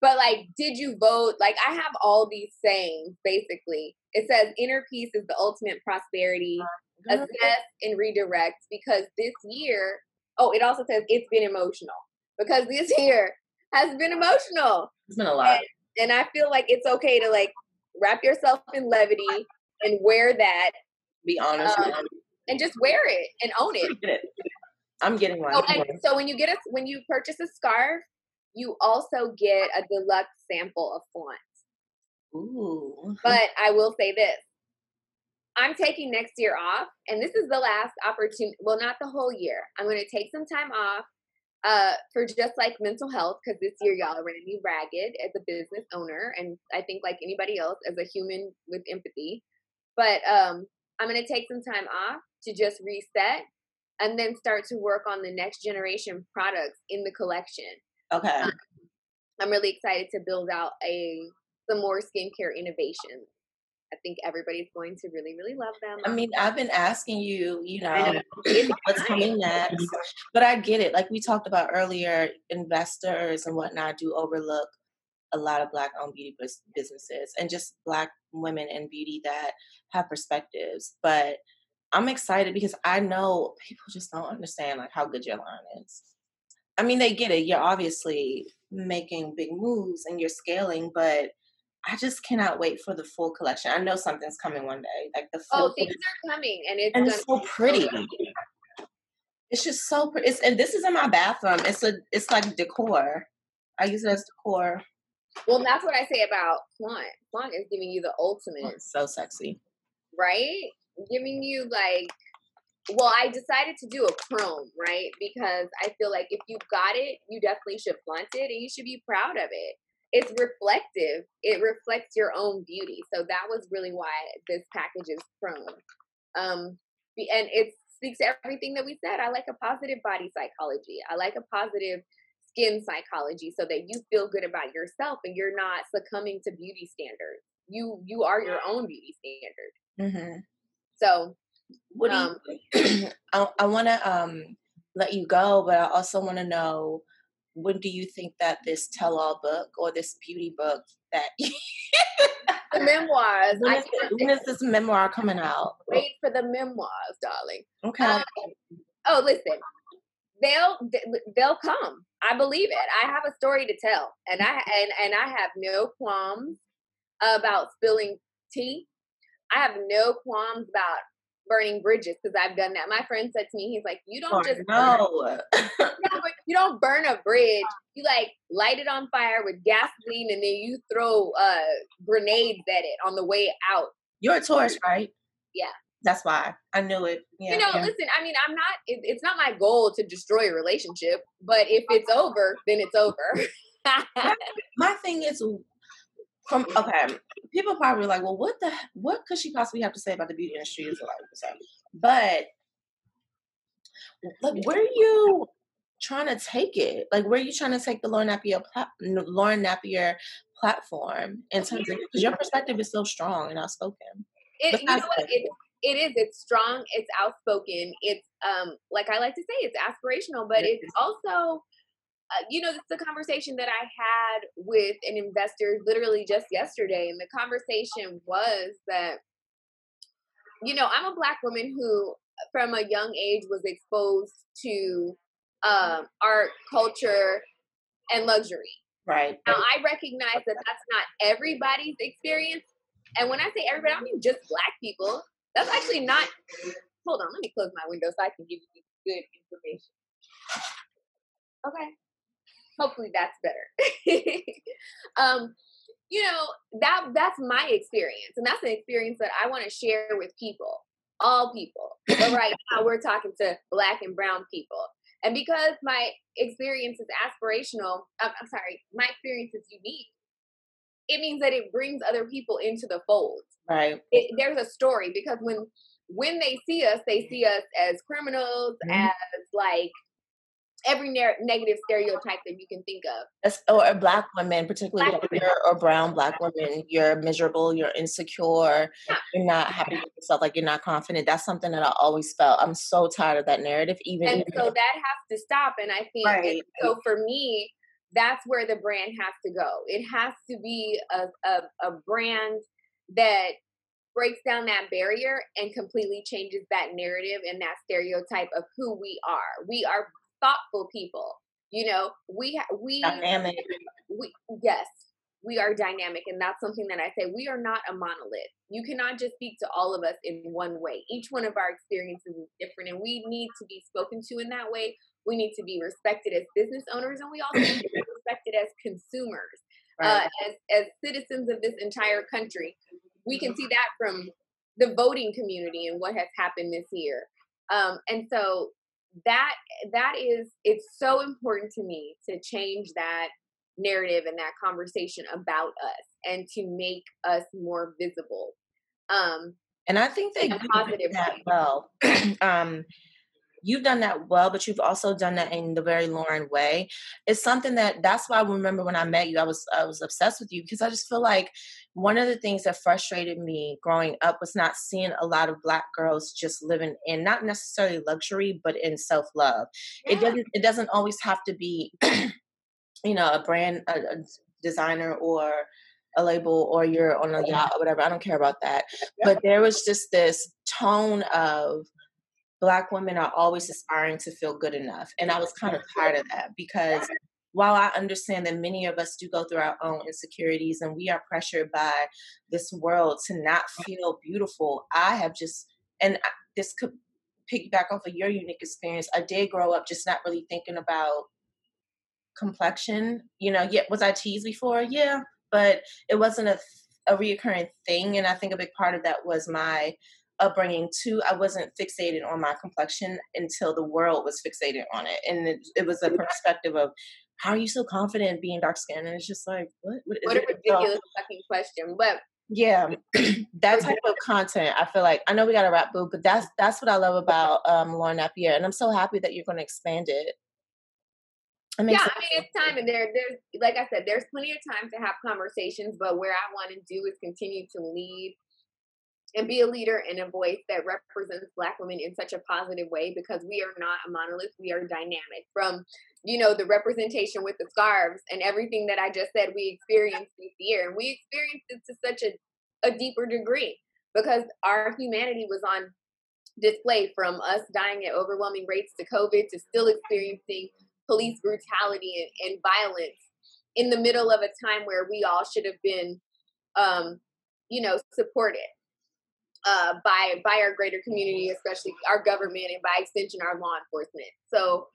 But like, did you vote? Like, I have all these sayings basically. It says inner peace is the ultimate prosperity. Assess and redirect because this year, oh, it also says it's been emotional because this year has been emotional. It's been a lot. And, and I feel like it's okay to like wrap yourself in levity and wear that. Be honest. Um, and just wear it and own it. I'm getting one. So, so when you get a when you purchase a scarf, you also get a deluxe sample of flaunt. Ooh. But I will say this. I'm taking next year off, and this is the last opportunity. Well, not the whole year. I'm going to take some time off uh, for just like mental health, because this year y'all are running me ragged as a business owner, and I think like anybody else as a human with empathy. But um, I'm gonna take some time off to just reset, and then start to work on the next generation products in the collection. Okay. Um, I'm really excited to build out a some more skincare innovations I think everybody's going to really, really love them. I um, mean, I've been asking you, you know, what's coming next, but I get it. Like we talked about earlier, investors and whatnot do overlook a lot of black owned beauty businesses and just black women in beauty that have perspectives. But I'm excited because I know people just don't understand like how good your line is. I mean, they get it. You're obviously making big moves and you're scaling, but I just cannot wait for the full collection. I know something's coming one day. Like the oh, full oh, things are coming, and it's and it's so pretty. It's just so pretty. It's, and this is in my bathroom. It's a it's like decor. I use it as decor. Well, that's what I say about Flaunt. Flaunt is giving you the ultimate. Oh, so sexy, right? Giving you like. Well, I decided to do a chrome, right? Because I feel like if you got it, you definitely should flaunt it and you should be proud of it it's reflective. It reflects your own beauty. So that was really why this package is chrome. Um, and it speaks to everything that we said. I like a positive body psychology. I like a positive skin psychology so that you feel good about yourself and you're not succumbing to beauty standards. You you are your own beauty standard. Mm-hmm. So, what do um, you? I, I want to um let you go, but I also want to know when do you think that this tell-all book or this beauty book that the memoirs. When is, when is, this memoir coming out? Wait for the memoirs, darling. Okay. Um, oh, listen, they'll they'll come. I believe it. I have a story to tell, and I and and I have no qualms about spilling tea. I have no qualms about burning bridges because I've done that. My friend said to me, he's like, you don't oh, just no. you don't burn a bridge. You like light it on fire with gasoline and then you throw uh grenades at it on the way out. You're a Taurus, right? Yeah. That's why I knew it. Yeah, you know, yeah. listen. I mean, I'm not. It, it's not my goal to destroy a relationship, but if it's over, then it's over. my thing is, from okay, people probably like, well, what the what could she possibly have to say about the beauty industry? Is like, but like, where are you trying to take it? Like, where are you trying to take the Lauren Napier plat- Lauren Napier platform in terms of because your perspective is so strong and outspoken. It, you know what? It, it is. It's strong. It's outspoken. It's um like I like to say, it's aspirational, but it's also uh, you know, it's a conversation that I had with an investor literally just yesterday. And the conversation was that, you know, I'm a Black woman who, from a young age, was exposed to um, art, culture, and luxury. Right. Now, I recognize that that's not everybody's experience. And when I say everybody, I don't mean just Black people. That's actually not. Hold on, let me close my window so I can give you good information. Okay hopefully that's better. um, you know, that that's my experience. And that's an experience that I want to share with people, all people. But right now we're talking to black and brown people. And because my experience is aspirational, I'm, I'm sorry, my experience is unique, it means that it brings other people into the fold. Right. It, there's a story because when when they see us, they see us as criminals, mm-hmm. as like every ne- negative stereotype that you can think of. or a black women, particularly black women. or brown black women, you're miserable, you're insecure, yeah. you're not happy with yourself, like you're not confident. That's something that I always felt. I'm so tired of that narrative. Even and so that has to stop. And I think right. so for me, that's where the brand has to go. It has to be a, a, a brand that breaks down that barrier and completely changes that narrative and that stereotype of who we are. We are thoughtful people. You know, we we dynamic. We yes, we are dynamic, and that's something that I say. We are not a monolith. You cannot just speak to all of us in one way. Each one of our experiences is different, and we need to be spoken to in that way. We need to be respected as business owners, and we also need to be respected as consumers, uh, right. uh, as as citizens of this entire country. We can see that from the voting community and what has happened this year. Um, and so that that is it's so important to me to change that narrative and that conversation about us and to make us more visible um and i think they positive that well. Um you've done that well, but you've also done that in the very Lauren way. It's something that that's why I remember when I met you, I was I was obsessed with you because I just feel like one of the things that frustrated me growing up was not seeing a lot of black girls just living in not necessarily luxury, but in self love. Yeah. It doesn't it doesn't always have to be, you know, a brand a, a designer or a label or you're on a yacht or whatever. I don't care about that. But there was just this tone of black women are always aspiring to feel good enough. And I was kind of tired of that because while I understand that many of us do go through our own insecurities and we are pressured by this world to not feel beautiful, I have just, and this could piggyback off of your unique experience. I did grow up just not really thinking about complexion. You know, yeah, was I teased before? Yeah, but it wasn't a, a reoccurring thing. And I think a big part of that was my upbringing too i wasn't fixated on my complexion until the world was fixated on it and it, it was a perspective of how are you so confident being dark skinned and it's just like what what, what a ridiculous fucking question but Yeah, that type of content. I feel like I know we got to wrap, boo, but that's that's what I love about um, Lauren Napier, and I'm so happy that you're going to expand it. it yeah, I mean it's time, and there, there's like I said, there's plenty of time to have conversations. But where I want to do is continue to lead and be a leader and a voice that represents black women in such a positive way because we are not a monolith we are dynamic. From you know the representation with the scarves and everything that i just said we experienced this year and we experienced it to such a, a deeper degree because our humanity was on display from us dying at overwhelming rates to covid to still experiencing police brutality and, and violence in the middle of a time where we all should have been um, you know supported uh, by by our greater community, especially our government and by extension our law enforcement. So,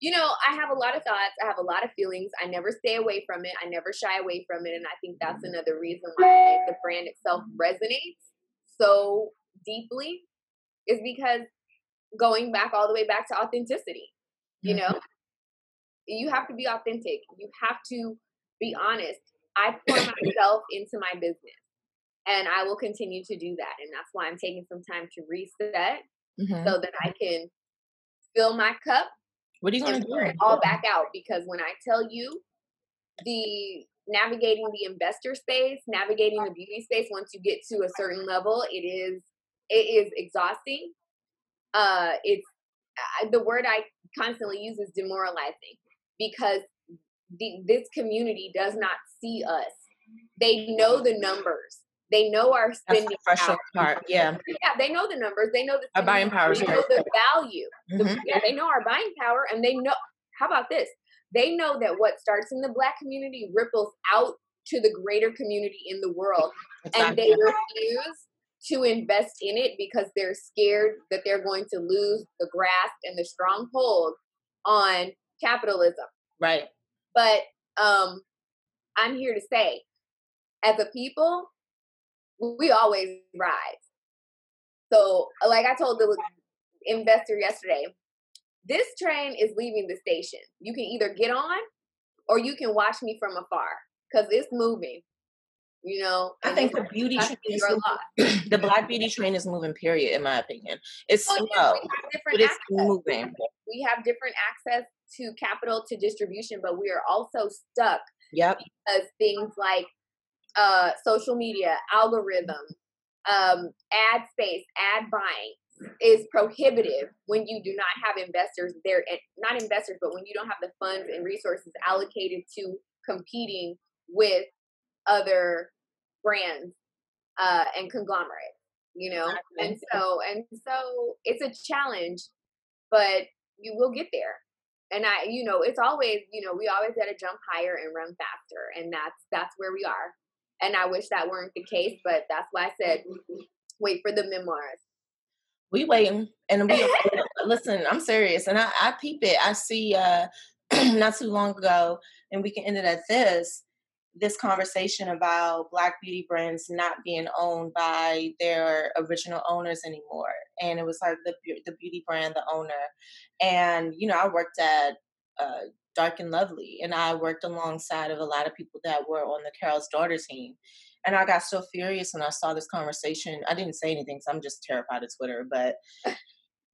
you know, I have a lot of thoughts. I have a lot of feelings. I never stay away from it. I never shy away from it, and I think that's mm-hmm. another reason why the brand itself resonates so deeply is because going back all the way back to authenticity. You know, mm-hmm. you have to be authentic. You have to be honest. I pour myself into my business and I will continue to do that. And that's why I'm taking some time to reset mm-hmm. so that I can fill my cup. What are you going to do? All back out because when I tell you the navigating the investor space, navigating the beauty space, once you get to a certain level, it is it is exhausting. Uh, it's the word I constantly use is demoralizing because the, this community does not see us. They know the numbers they know our spending power. part. Yeah. Yeah, they know the numbers. They know the buying power. They know the value. Mm-hmm. The, yeah, they know our buying power, and they know. How about this? They know that what starts in the black community ripples out to the greater community in the world, exactly. and they refuse to invest in it because they're scared that they're going to lose the grasp and the stronghold on capitalism. Right. But um, I'm here to say, as a people, we always rise. So, uh, like I told the investor yesterday, this train is leaving the station. You can either get on or you can watch me from afar because it's moving. You know, I think the beauty train is moving, the black beauty train is moving. Period, in my opinion, it's slow, but it's moving. We have different access to capital to distribution, but we are also stuck. Yep. Because things like uh, social media, algorithm, um, ad space, ad buying is prohibitive when you do not have investors there, not investors, but when you don't have the funds and resources allocated to competing with other brands uh, and conglomerates, you know? And so, and so it's a challenge, but you will get there. And i you know it's always you know we always got to jump higher and run faster and that's that's where we are and I wish that weren't the case, but that's why I said wait for the memoirs. We waiting, and we listen. I'm serious, and I, I peep it. I see uh not too long ago, and we can end it at this this conversation about black beauty brands not being owned by their original owners anymore and it was like the the beauty brand the owner and you know i worked at uh, Dark and Lovely, and I worked alongside of a lot of people that were on the Carol's Daughter team. And I got so furious when I saw this conversation. I didn't say anything, so I'm just terrified of Twitter. But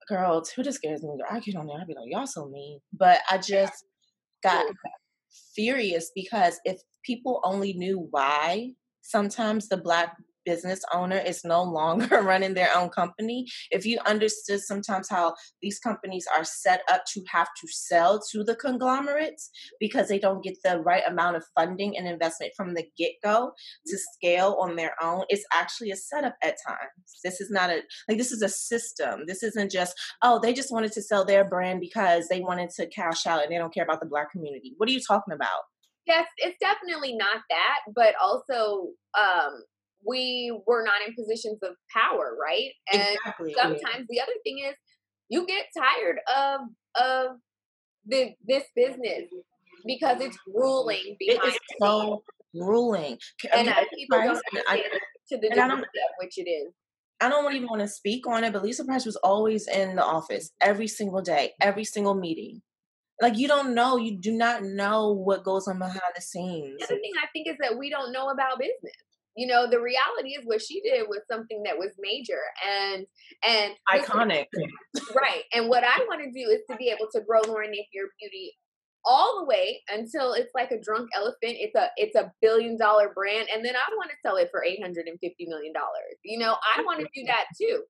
girl, Twitter scares me. I get on there, I'd be like, y'all so mean. But I just got furious because if people only knew why sometimes the black business owner is no longer running their own company, if you understood sometimes how these companies are set up to have to sell to the conglomerates because they don't get the right amount of funding and investment from the get go to scale on their own, it's actually a setup at times. This is not a, like, this is a system. This isn't just, oh, they just wanted to sell their brand because they wanted to cash out and they don't care about the black community. What are you talking about? Yes, it's definitely not that, but also um we were not in positions of power, right? And exactly. sometimes the other thing is you get tired of of the this business because it's ruling behind it is so ruling and uh, people don't I, to the degree which it is I don't even want to speak on it, but Lisa Price was always in the office every single day, every single meeting. Like you don't know, you do not know what goes on behind the scenes. The other thing I think is that we don't know about business you know the reality is what she did was something that was major and and iconic. Right and what i want to do is to be able to grow lauren napier beauty all the way until it's like a drunk elephant it's a it's a billion dollar brand and then i want to sell it for 850 million dollars you know i want to do that too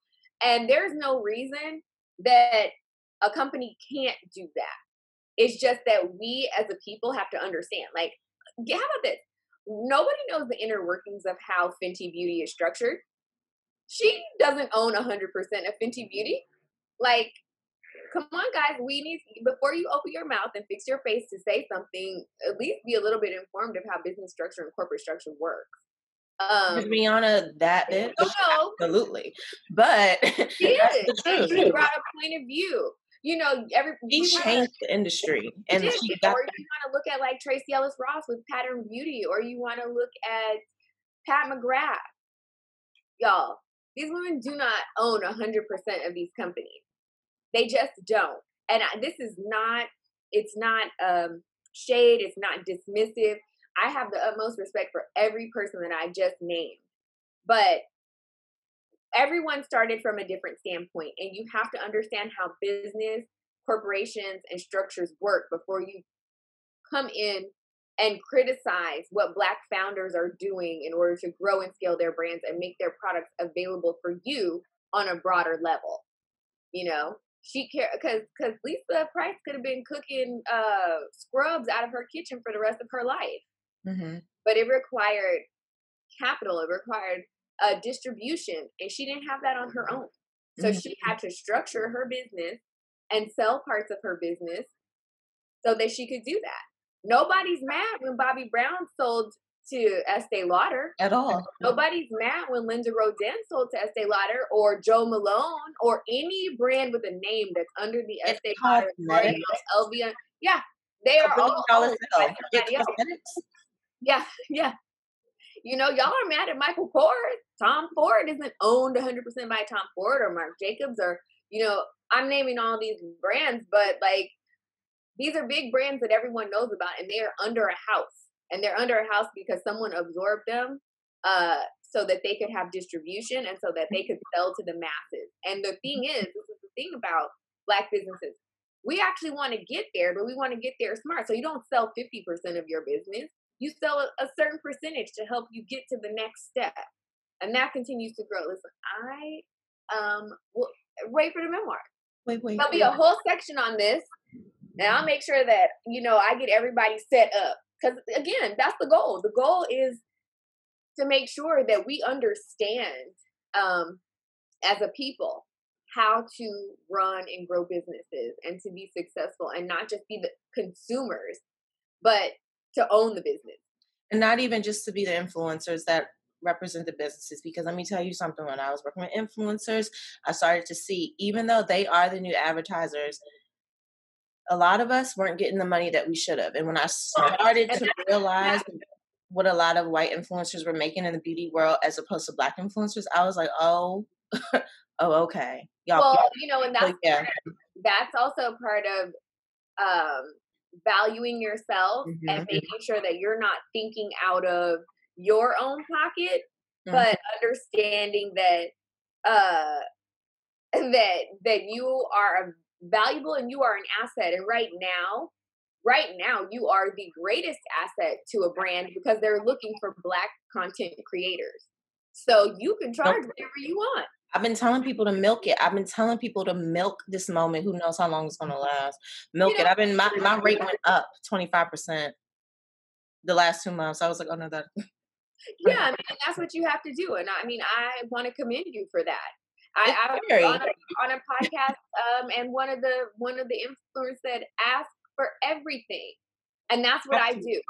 and there's no reason that a company can't do that it's just that we as a people have to understand like how about this nobody knows the inner workings of how Fenty Beauty is structured. She doesn't own 100% of Fenty Beauty. Like, come on, guys, we need, before you open your mouth and fix your face to say something, at least be a little bit informed of how business structure and corporate structure works. Um, Rihanna, that bitch, absolutely. But she is. She brought a point of view you know, every he changed the industry, and she got or you want to look at like Tracee Ellis Ross with Pattern Beauty, or you want to look at Pat McGrath. Y'all, these women do not own a hundred percent of these companies. They just don't. And I, this is not. It's not um, shade. It's not dismissive. I have the utmost respect for every person that I just named, but everyone started from a different standpoint and you have to understand how business corporations and structures work before you come in and criticize what black founders are doing in order to grow and scale their brands and make their products available for you on a broader level you know she care because because lisa price could have been cooking uh scrubs out of her kitchen for the rest of her life mm-hmm. but it required capital it required a distribution and she didn't have that on her own so mm-hmm. she had to structure her business and sell parts of her business so that she could do that nobody's mad when Bobbi Brown sold to Estee Lauder at all. Nobody's mad when Linda Rodin sold to Estee Lauder or Jo Malone or any brand with a name that's under the it's Estee Lauder LVMH. Yeah, they are all. Yeah, yeah. You know, y'all are mad at Michael Kors. Tom Ford isn't owned 100% by Tom Ford or Marc Jacobs or, you know, I'm naming all these brands, but like these are big brands that everyone knows about and they are under a house. And they're under a house because someone absorbed them uh, so that they could have distribution and so that they could sell to the masses. And the thing is, this is the thing about black businesses. We actually want to get there, but we want to get there smart. So you don't sell 50% of your business you sell a, a certain percentage to help you get to the next step. And that continues to grow. Listen, I um will wait for the memoir. Wait, wait. There'll be a whole section on this. And I'll make sure that, you know, I get everybody set up. Because again, that's the goal. The goal is to make sure that we understand um, as a people how to run and grow businesses and to be successful and not just be the consumers, but to own the business. And not even just to be the influencers that represent the businesses because let me tell you something when I was working with influencers, I started to see even though they are the new advertisers, a lot of us weren't getting the money that we should have. And when I started to realize what a lot of white influencers were making in the beauty world as opposed to black influencers, I was like, oh, oh, okay. Y'all, well, y'all. you know, and that's yeah. that's also part of um valuing yourself mm-hmm. and making sure that you're not thinking out of your own pocket mm-hmm. but understanding that uh that that you are valuable and you are an asset and right now right now you are the greatest asset to a brand because they're looking for black content creators so you can charge whatever you want I've been telling people to milk it. I've been telling people to milk this moment. Who knows how long it's gonna last? Milk you know, it. I've been my, my rate went up twenty five percent the last two months. I was like, oh no, that. yeah, I mean that's what you have to do, and I mean I want to commend you for that. I, I was on a, on a podcast, um, and one of the one of the influencers said, "Ask for everything," and that's what I do.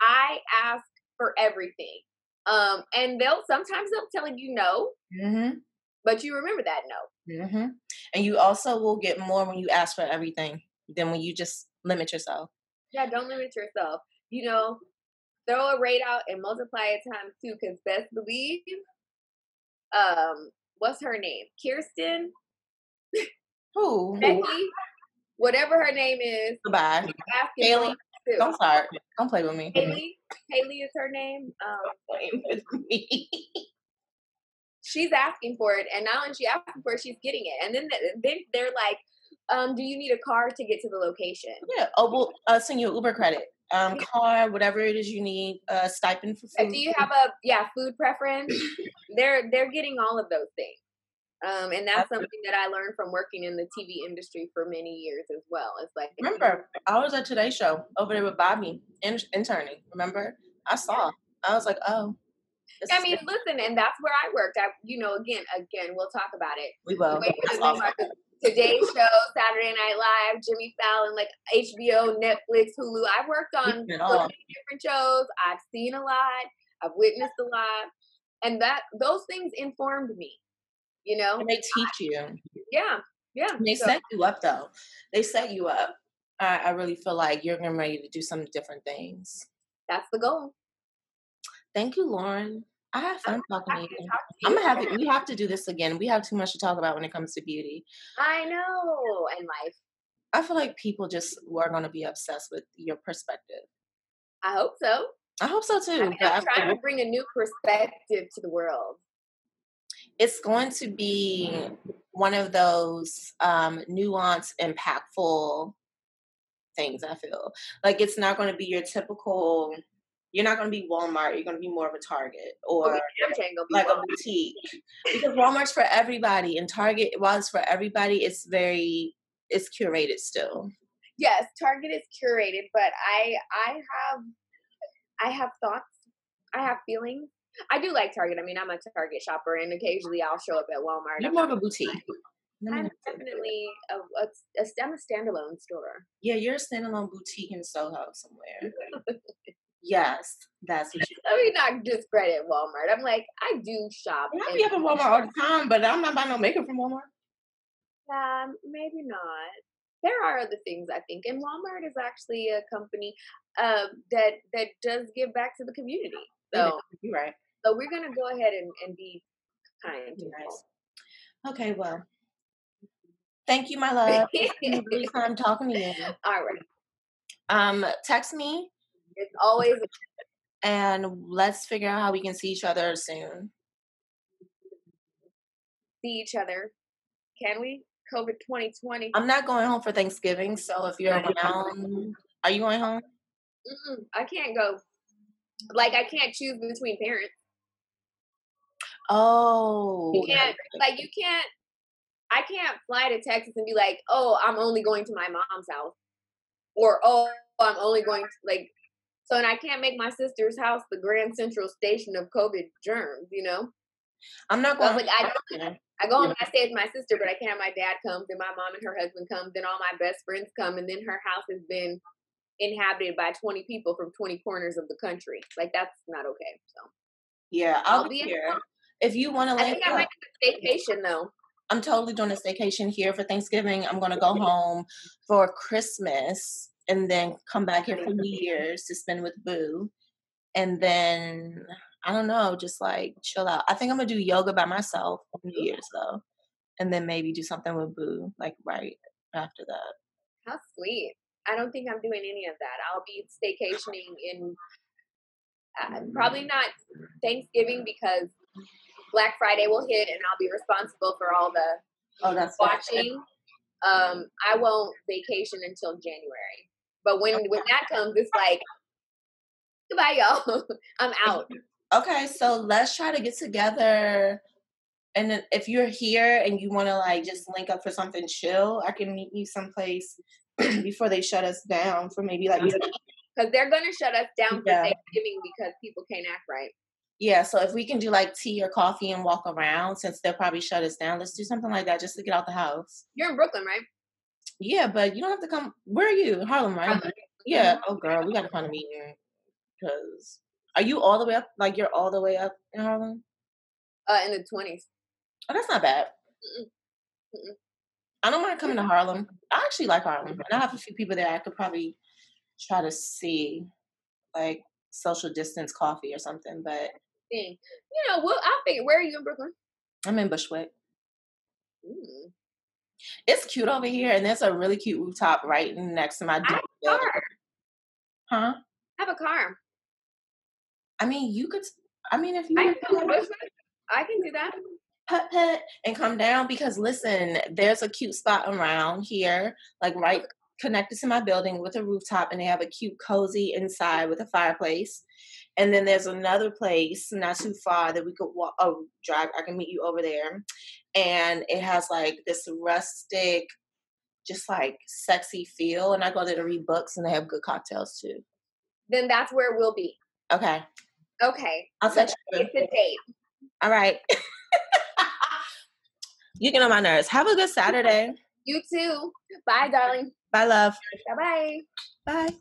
I ask for everything, um, and they'll sometimes they'll tell you no, mm-hmm. But you remember that note. Mm-hmm. And you also will get more when you ask for everything than when you just limit yourself. Yeah, don't limit yourself. You know, throw a rate out and multiply it times two. Because best believe, um, what's her name? Kirsten. Who? Becky. Whatever her name is. Goodbye. Haley. Don't start. Don't play with me. Haley, Haley is her name. Um, Playing with me. she's asking for it, and not only she asking for it, she's getting it. And then th- then they're like, um, "Do you need a car to get to the location?" yeah. Oh, we'll uh, send you an Uber credit. Um, car, whatever it is you need. Uh, stipend for food. Do you have a yeah food preference? they're they're getting all of those things. Um, and that's something that I learned from working in the TV industry for many years as well. It's like Remember, I was at Today Show over there with Bobbi in- interning. Remember, I saw. I was like, oh. This I mean, listen, and that's where I worked. I, you know, again, again, we'll talk about it. we will. Wait for the awesome. Today's Show, Saturday Night Live, Jimmy Fallon, like HBO, Netflix, Hulu. I've worked on so many different shows. I've seen a lot. I've witnessed a lot, and that those things informed me. You know, And they teach you. yeah, yeah. And They So- set you up though. They set you up. I, I really feel like you're getting ready to do some different things. that's the goal. Thank you, Lauren. I had fun talking to you. to talk to I'm gonna have to, we have to do this again. We have too much to talk about when it comes to beauty. I know, and life. I feel like people just are gonna be obsessed with your perspective. I hope so. I hope so too. I mean, but I I'm feel trying to bring a new perspective to the world. it's going to be one of those um, nuanced, impactful things. I feel like it's not going to be your typical. You're not going to be Walmart. You're going to be more of a Target oh, or Okay, I'm trying to go be like a boutique because Walmart's for everybody and Target, while it's for everybody, it's very it's curated still. yes target is curated but i i have i have thoughts i have feelings i do like target i mean i'm a target shopper and occasionally i'll show up at walmart You're more of a boutique. I'm not say that. definitely a, a, a, I'm a standalone store. Yeah, you're a standalone boutique in Soho somewhere. yes, that's what you. Let me not discredit Walmart. I'm like, I do shop. I be up at Walmart all the time, but I'm not buying no makeup from Walmart. Um, maybe not. There are other things I think, and Walmart is actually a company uh, that that does give back to the community. So, You're right. so we're gonna go ahead and, and be kind. to Nice. Okay, well, thank you, my love. It's been a really fun talking to you. All right. Um, text me It's always and let's figure out how we can see each other soon. see each other. Can we? COVID 2020. I'm not going home for Thanksgiving, so if you're around, are you going home? Mm-mm, I can't go. Like I can't choose between parents. Oh, You can't like you can't. I can't fly to Texas and be like, oh, I'm only going to my mom's house, or oh, I'm only going to like. So and I can't make my sister's house the Grand Central Station of COVID germs. You know, I'm not So I going. like, I I go home and I stay with my sister, but I can't have my dad come, then my mom and her husband come, then all my best friends come, and then her house has been inhabited by 20 people from 20 corners of the country. Like that's not okay. So yeah, I'll, I'll be here. If you want to I think I might do a staycation though. I'm totally doing a staycation here for Thanksgiving. I'm gonna go home for Christmas and then come back here for New Year's to spend with Boo. And then I don't know, just like chill out. I think I'm gonna do yoga by myself New Year's though. And then maybe do something with Boo, like right after that. How sweet. I don't think I'm doing any of that. I'll be staycationing in uh, probably not Thanksgiving because Black Friday will hit and I'll be responsible for all the Oh, that's watching. Um, I won't vacation until January. But when when that comes, it's like goodbye, y'all. I'm out. Okay, so let's try to get together. And if you're here and you want to like just link up for something chill, I can meet you someplace before they shut us down for maybe like Because they're gonna shut us down for Thanksgiving because people can't act right. yeah. So if we can do like tea or coffee and walk around, since they'll probably shut us down, let's do something like that just to get out the house. You're in Brooklyn, right? Yeah, but you don't have to come. Where are you? Harlem, right? Harlem. Yeah. Oh, girl, we got to find a meeting. Cause are you all the way up? Like you're all the way up in Harlem? Uh, in the twenties. Oh, that's not bad. Mm-mm. Mm-mm. I don't mind coming to Harlem. I actually like Harlem, and I have a few people there. I could probably try to see, like social distance coffee or something. But Thing. You know, well, I'll figure. Where are you in Brooklyn? I'm in Bushwick. Mm. It's cute over here, and there's a really cute rooftop right next to my I Car. building. Huh? Have a car. I mean, you could. I mean, if you I can, I can do that. put put and come down because listen, there's a cute spot around here, like right connected to my building with a rooftop, and they have a cute cozy inside with a fireplace. And then there's another place not too far that we could walk, oh, drive. I can meet you over there, and it has like this rustic, just like sexy feel. And I go there to read books, and they have good cocktails too. Then that's where we'll be. Okay, Okay. I'll text you. get the date. All right. you get on my nerves. Have a good Saturday. You too. Bye, darling. Bye, love. Bye bye. Bye.